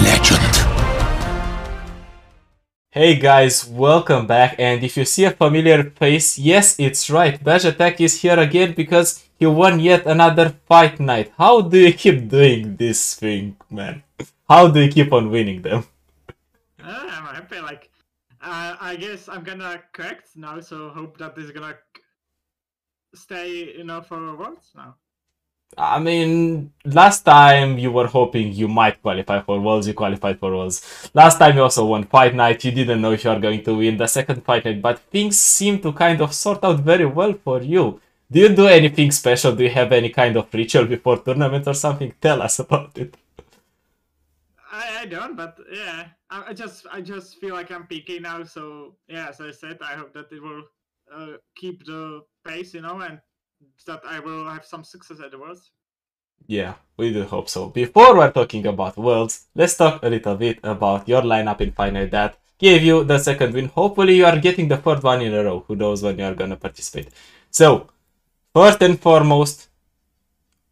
legend. Hey guys, welcome back and if you see a familiar face, yes it's right, Bejatek is here again because he won yet another fight night. How do you keep doing this thing, man? How do you keep on winning them? Uh, I'm happy, like, uh, I guess I'm gonna correct now, so hope that this is gonna stay, you know, for Worlds now. I mean, last time you were hoping you might qualify for Worlds, you qualified for Worlds. Last time you also won Fight Night, you didn't know if you are going to win the second Fight Night, but things seem to kind of sort out very well for you. Do you do anything special? Do you have any kind of ritual before tournament or something? Tell us about it. I, I don't, but yeah, I, I just I just feel like I'm peaking now. So yeah, as I said, I hope that it will uh, keep the pace, you know, and that I will have some success at the Worlds. Yeah, we do hope so. Before we're talking about Worlds, let's talk a little bit about your lineup in Final that gave you the second win. Hopefully you are getting the third one in a row. Who knows when you are gonna participate. So, first and foremost,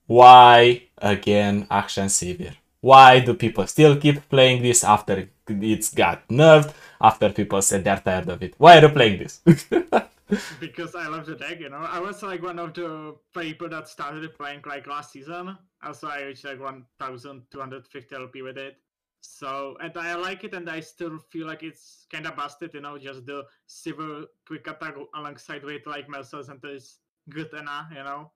why again Akshan Sivir? Why do people still keep playing this after it's got nerfed, after people said they're tired of it? Why are you playing this? because I love the deck, you know. I was like one of the people that started playing like last season. Also, I reached like 1,250 LP with it. So, and I like it, and I still feel like it's kind of busted, you know, just the Sivir quick attack alongside with like Mercer Center is good enough, you know.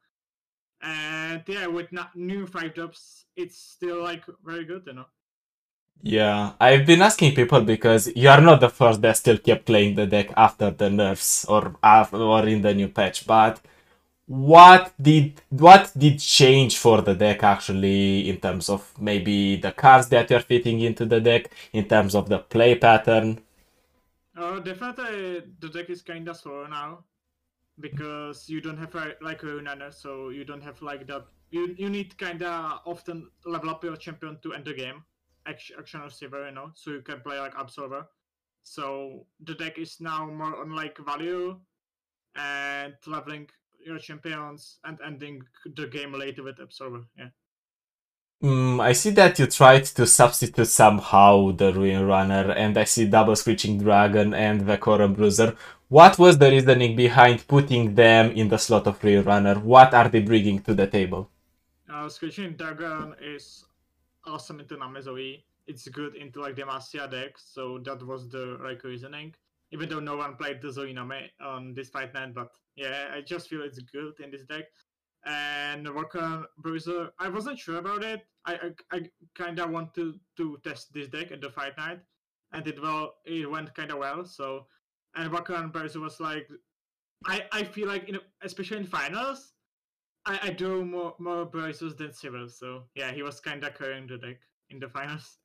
And yeah, with new five drops, it's still like very good, you know. Yeah, I've been asking people because you are not the first that still kept playing the deck after the nerfs or after, or in the new patch, but what did what did change for the deck actually in terms of maybe the cards that you're fitting into the deck, in terms of the play pattern? Uh, definitely the deck is kinda slower now because you don't have like a runner, so you don't have like that. You you need kinda often level up your champion to end the game Akshan, receiver, you know, so you can play like Absolver. So the deck is now more on like value and leveling your champions and ending the game later with Absolver. Yeah. Mm, I see that you tried to substitute somehow the Ruin Runner, and I see Double Screeching Dragon and Vekauran Bruiser. What was the reasoning behind putting them in the slot of Ruin Runner? What are they bringing to the table? Uh, Screeching Dragon is awesome into Namezoi. It's good into like Demacia deck, so that was the right reasoning. Even though no one played the Zoiname on this fight night, but yeah, I just feel it's good in this deck. And Rokan Bruiser, I wasn't sure about it. I I, I kind of want to to test this deck at the fight night, and it well it went kind of well. So, and Rokan Bruiser was like, I I feel like in especially in finals, I, I do more more Bruisers than Cyril, so yeah, he was kinda carrying the deck in the finals.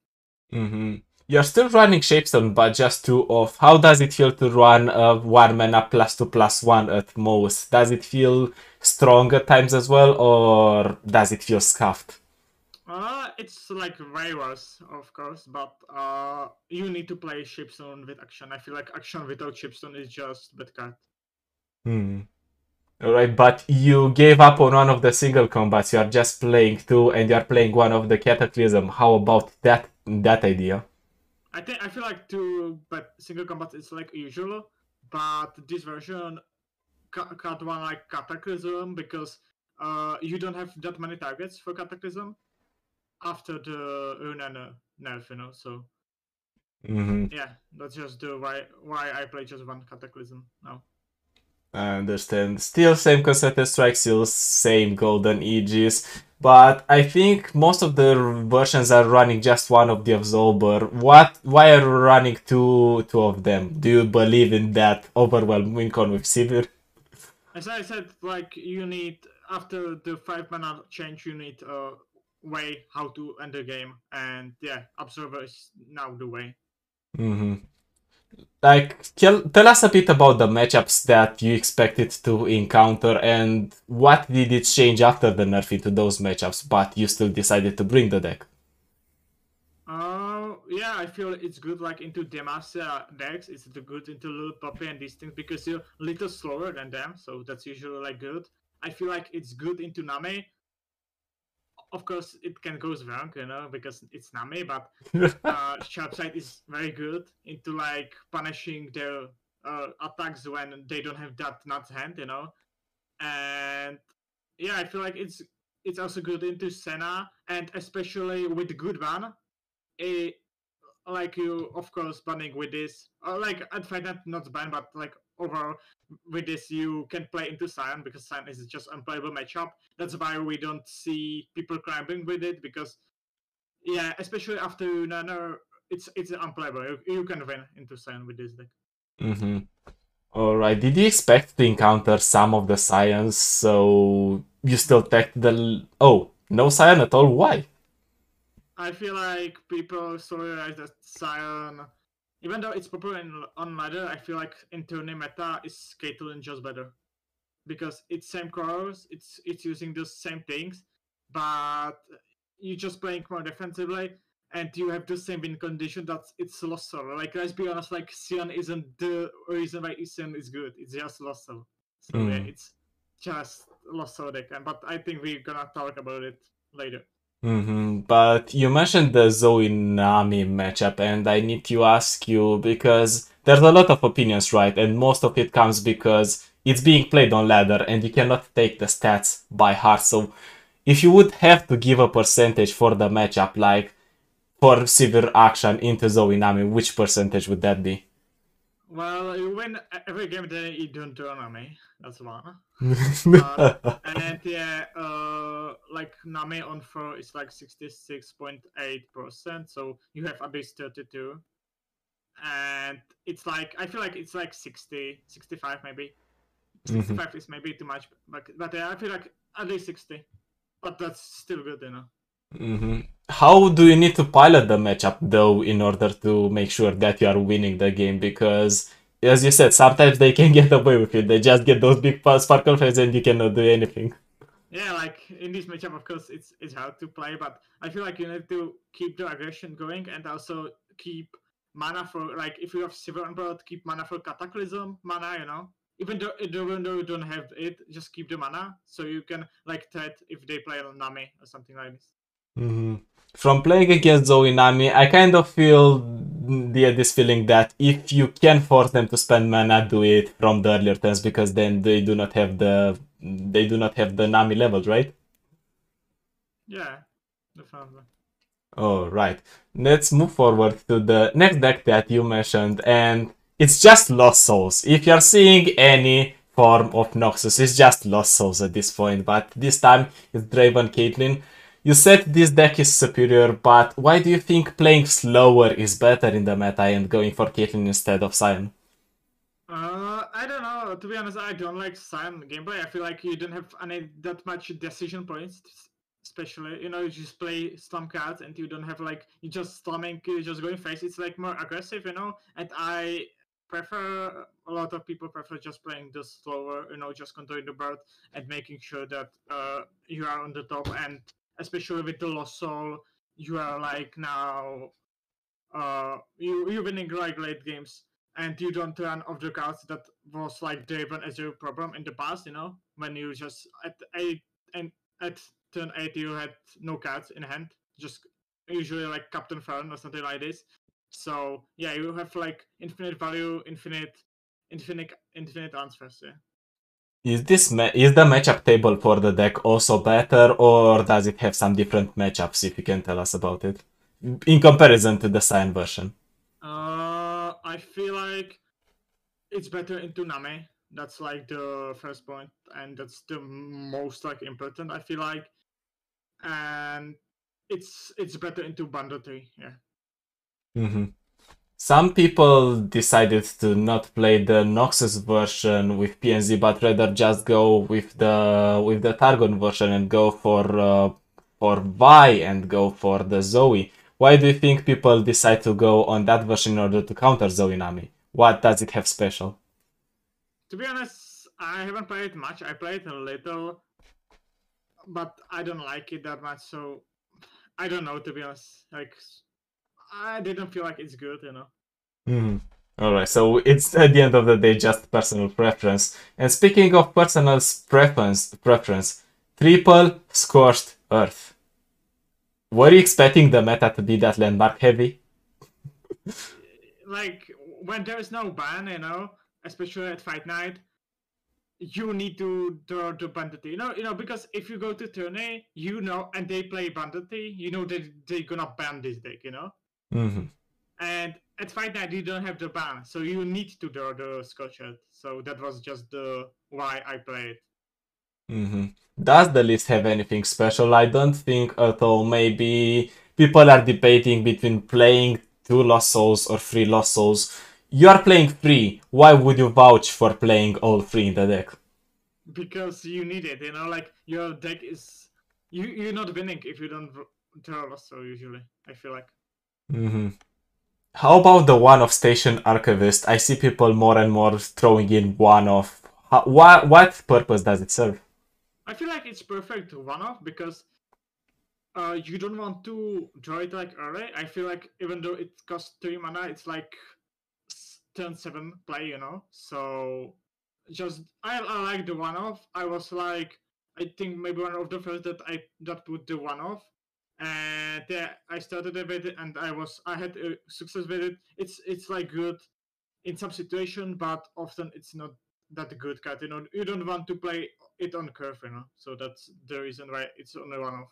Mm-hmm. You're still running Shapestone, but just two off. How does it feel to run a one mana plus two plus one at most? Does it feel strong at times as well, or does it feel scuffed? Uh, it's like very worse, of course, but uh, you need to play Shapestone with Akshan. I feel like Akshan without Shapestone is just bad card. Hmm. Alright, but you gave up on one of the single combats. You are just playing two, and you are playing one of the Cataclysm. How about that that idea? I think I feel like two, but single combat is like usual. But this version cut one like Cataclysm because uh, you don't have that many targets for Cataclysm after the Rune nerf, you know. So mm-hmm. yeah, that's just the why why I play just one Cataclysm now. I understand. Still same concerted strike, still same golden aegis. But I think most of the versions are running just one of the Absolver. What why are you running two two of them? Do you believe in that overwhelming con with Sivir? As I said, like you need after the five mana change you need a way how to end the game and yeah, Absolver is now the way. Mm-hmm like tell, tell us a bit about the matchups that you expected to encounter and what did it change after the nerf into those matchups but you still decided to bring the deck? Uh yeah i feel it's good like into demacia decks. It's good into little puppy and these things because you're a little slower than them so that's usually like good. I feel like it's good into name of course, it can go wrong, you know, because it's Nami, but uh, Sharpsight is very good into like punishing their uh, attacks when they don't have that nut hand, you know. And yeah, I feel like it's it's also good into Senna, and especially with good a like you of course banning with this, or like at Fight Night not ban, but like overall with this you can play into Sion because Sion is just unplayable matchup. That's why we don't see people climbing with it because yeah, especially after Nano, it's it's unplayable. You, you can win into Sion with this deck. Mm-hmm. Alright, did you expect to encounter some of the Sions, so you still take the... Oh, no Sion at all? Why? I feel like people realize that Sion even though it's popular in, on ladder, I feel like in tourney meta is Caitlyn just better because it's same colors, it's it's using the same things, but you're just playing more defensively and you have the same win condition that it's lost solo. Like let's be honest, like Sion isn't the reason why Sion is good. It's just lost solo. So mm. yeah, it's just lost solo deck. But I think we're gonna talk about it later. Mm-hmm. But you mentioned the Zoe Nami matchup, and I need to ask you because there's a lot of opinions, right? And most of it comes because it's being played on ladder, and you cannot take the stats by heart. So, if you would have to give a percentage for the matchup, like for Sivir Akshan into Zoe Nami, which percentage would that be? Well, you win every game that you don't turn on me. That's one. uh, and yeah, uh, like Nami on four is like sixty six point eight percent. So you have Abyss thirty two, and it's like I feel like it's like 60, 65 maybe. Mm-hmm. 65 mm-hmm. is maybe too much, but but yeah, I feel like at least sixty. But that's still good, you know. Mm-hmm. How do you need to pilot the matchup though in order to make sure that you are winning the game? Because as you said, sometimes they can get away with it. They just get those big sparkle frames and you cannot do anything. Yeah, like in this matchup, of course, it's it's hard to play, but I feel like you need to keep the aggression going and also keep mana for like if you have Sivir on board, keep mana for cataclysm mana, you know. Even though even though you don't have it, just keep the mana so you can like threat if they play Nami or something like this. Mm-hmm. From playing against Zoe Nami, I kind of feel the, this feeling that if you can force them to spend mana, do it from the earlier turns because then they do not have the they do not have the Nami levels, right? Yeah, definitely. All right, let's move forward to the next deck that you mentioned, and it's just Lost Souls. If you're seeing any form of Noxus, it's just Lost Souls at this point, but this time it's Draven Caitlyn. You said this deck is superior, but why do you think playing slower is better in the meta and going for Caitlyn instead of Sion? Uh, I don't know. To be honest, I don't like Sion gameplay. I feel like you don't have any that much decision points, especially you know you just play slum cards and you don't have like you just slumming, you just going face. It's like more aggressive, you know. And I prefer a lot of people prefer just playing the slower, you know, just controlling the board and making sure that uh, you are on the top and especially with the Lost Soul, you are like now uh you you're winning like late games and you don't turn off the cards that was like driven as your problem in the past, you know, when you just at eight and at turn eight you had no cards in hand, just usually like Captain Farron or something like this. So yeah, you have like infinite value, infinite, infinite, infinite answers. Yeah. Is this is the matchup table for the deck also better, or does it have some different matchups? If you can tell us about it, in comparison to the Sion version. Uh, I feel like it's better into Nami. That's like the first point, and that's the most like important. I feel like, and it's it's better into Bundle. Yeah. Mm-hmm. Some people decided to not play the Noxus version with PNZ, but rather just go with the with the Targon version and go for uh, for Vi and go for the Zoe. Why do you think people decide to go on that version in order to counter Zoe Nami? What does it have special? To be honest, I haven't played much. I played a little, but I don't like it that much. So I don't know. To be honest, like I didn't feel like it's good, you know. Mm-hmm. All right, so it's at the end of the day just personal preference. And speaking of personal preference, preference, triple scorched earth. were you expecting the meta to be that landmark heavy? like when there's no ban, you know, especially at fight night, you need to draw the Bandle Tree. You know, you know, because if you go to tourney, you know, and they play Bandle Tree, you know that they're gonna ban this deck, you know. Mm-hmm. And at fight night, you don't have the ban, so you need to draw the Scorched. So that was just the why I played. Mm-hmm. Does the list have anything special? I don't think at all. Maybe people are debating between playing two lost souls or three lost souls. You are playing three. Why would you vouch for playing all three in the deck? Because you need it, you know, like your deck is you you're not winning if you don't draw lost soul usually. I feel like. Mm-hmm. How about the one of Station Archivist? I see people more and more throwing in one off. What what purpose does it serve? I feel like it's perfect one off because uh, you don't want to draw it like early. I feel like even though it costs three mana, it's like turn seven play, you know. So just I, I like the one off. I was like I think maybe one of the first that I that put the one off, and yeah, I started with it and I was I had success with it. It's it's like good in some situation, but often it's not that good. You know, you don't want to play it on curve, you know. So that's the reason why it's only one off.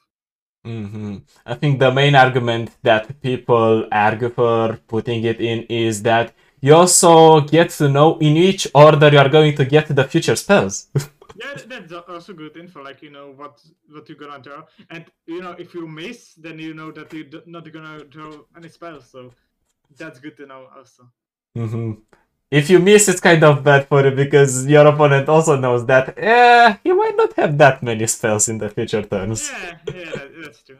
Mm-hmm. I think the main argument that people argue for putting it in is that you also get to know in which order you are going to get the future spells. yeah, that's also good info. Like you know what what you're gonna draw, and you know if you miss, then you know that you're not gonna draw any spells. So that's good to know also. Mm-hmm if you miss, it's kind of bad for you because your opponent also knows that eh, he might not have that many spells in the future turns. Yeah, yeah, that's true.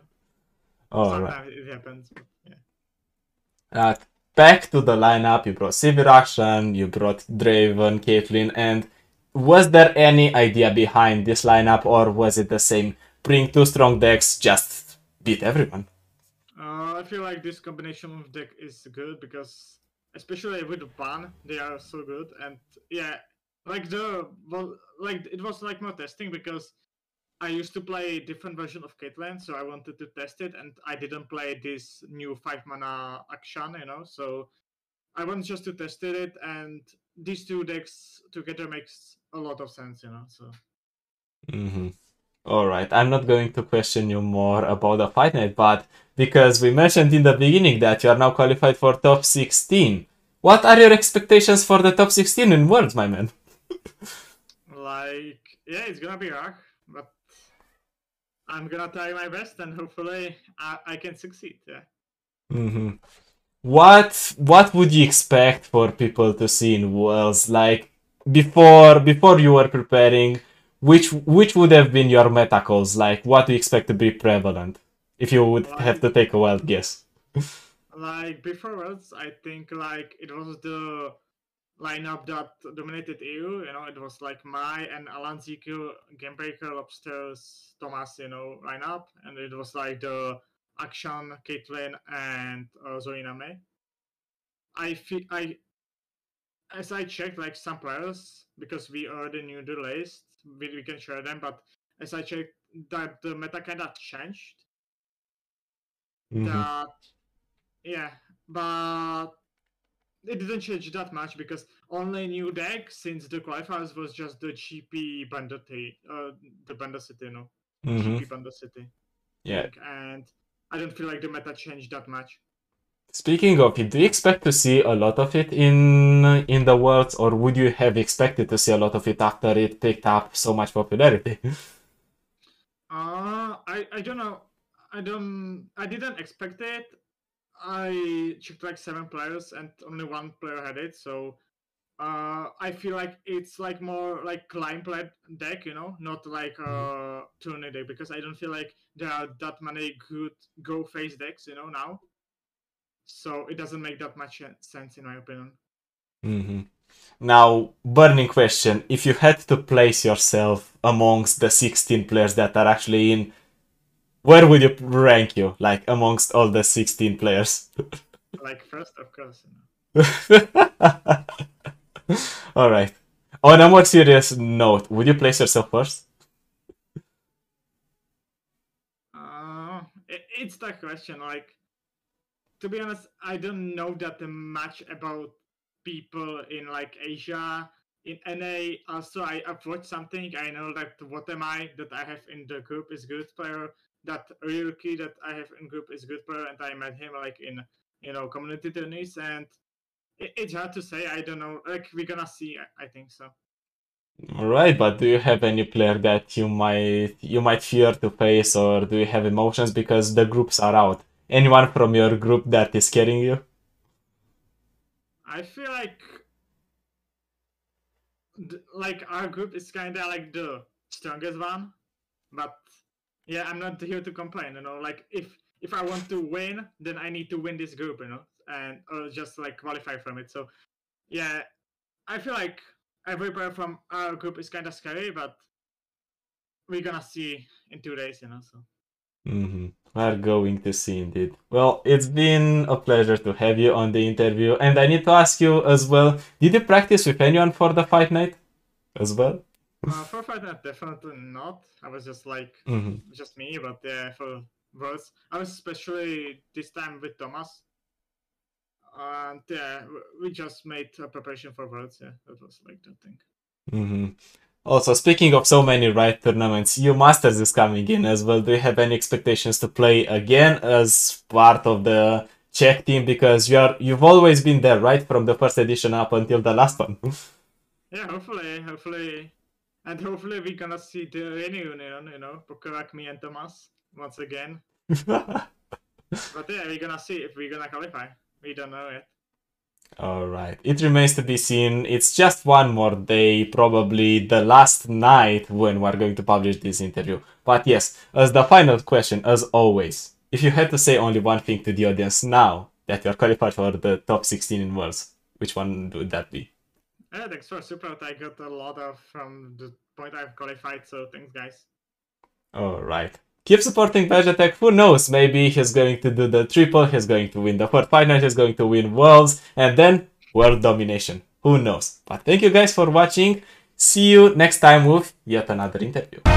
All Sometimes right. it happens. But yeah. Uh, back to the lineup, you brought Action, you brought Draven, Caitlyn, and was there any idea behind this lineup or was it the same? Bring two strong decks, just beat everyone. Uh, I feel like this combination of deck is good because especially with ban, they are so good. And yeah, like the well, like it was like more testing because I used to play different version of Caitlyn, so I wanted to test it, and I didn't play this new five mana Akshan, you know. So I wanted just to test it, and these two decks together makes a lot of sense, you know. So. Mm-hmm. All right, I'm not going to question you more about the fight night, but because we mentioned in the beginning that you are now qualified for top 16, what are your expectations for the top 16 in Worlds, my man? like, yeah, it's gonna be hard, but I'm gonna try my best, and hopefully, I, I can succeed. Yeah. Mm-hmm. What What would you expect for people to see in Worlds? Like before before you were preparing, which which would have been your meta calls? Like what do you expect to be prevalent? If you would Like- have to take a wild guess. Like before Worlds, I think like it was the lineup that dominated EU. You know, it was like Mai and Alan Zico, Gamebreaker, Lobsters, Thomas. You know, lineup, and it was like the Akshan, Caitlyn, and uh, Zoina May. I feel I as I checked like some players because we already knew the list, we, we can share them. But as I checked, that the meta kind of changed. Mhm. That yeah, but it didn't change that much because only new deck since the qualifiers was just the GP Bandit, uh, the Bandle City, know, Mhm. GP Bandle City. Yeah. and I don't feel like the meta changed that much. Speaking of it, do you expect to see a lot of it in in the Worlds, or would you have expected to see a lot of it after it picked up so much popularity? Uh, I I don't know. I don't. I didn't expect it. I checked like seven players and only one player had it. So, uh, I feel like it's like more like climb play deck, you know, not like a tourney deck because I don't feel like there are that many good go face decks, you know, now. So it doesn't make that much sense in my opinion. hmm Now, burning question: If you had to place yourself amongst the 16 players that are actually in, where would you rank you? Like amongst all the 16 players? Like first, of course. You know. all right. On a more serious note, would you place yourself first? Uh, it, it's the question. Like, to be honest, I don't know that much about people in like Asia. In NA, also I, watched something. I know that what am I that I have in the group is good player. That Ryuki that I have in group is good player, and I met him like in you know community tourneys, and it's hard to say. I don't know. Like we're gonna see. I, I think so. All right, but do you have any player that you might you might fear to face, or do you have emotions because the groups are out? Anyone from your group that is scaring you? I feel like like our group is kind of like the strongest one, but yeah, I'm not here to complain. You know, like if if I want to win, then I need to win this group. You know, and or just like qualify from it. So yeah, I feel like every player from our group is kind of scary, but we're gonna see in two days. You know, so. Mm-hmm. We're going to see indeed. Well, it's been a pleasure to have you on the interview, and I need to ask you as well. Did you practice with anyone for the fight night, as well? Uh, for fight night, definitely not. I was just like mm-hmm. just me, but yeah, for Worlds, I was especially this time with Thomas. And yeah, we just made a preparation for Worlds. Yeah, that was like that thing. Mm-hmm. Also, speaking of so many right tournaments, you Masters is coming in as well. Do you have any expectations to play again as part of the Czech team? Because you are you've always been there, right, from the first edition up until the last one. yeah, hopefully, hopefully, and hopefully we're gonna see the reunion. You know, Pokorak, me, and Thomas once again. but yeah, we're gonna see if we're gonna qualify. We don't know yet. All right. It remains to be seen. It's just one more day, probably the last night when we're going to publish this interview. But yes, as the final question, as always, if you had to say only one thing to the audience now that you're qualified for the top 16 in Worlds, which one would that be? Yeah, thanks for support. I got a lot of from the point I've qualified, so thanks, guys. All right keep supporting Vegetech. Who knows? Maybe he's going to do the triple, he's going to win the fourth final, he's going to win worlds, and then world domination. Who knows? But thank you guys for watching. See you next time with yet another interview.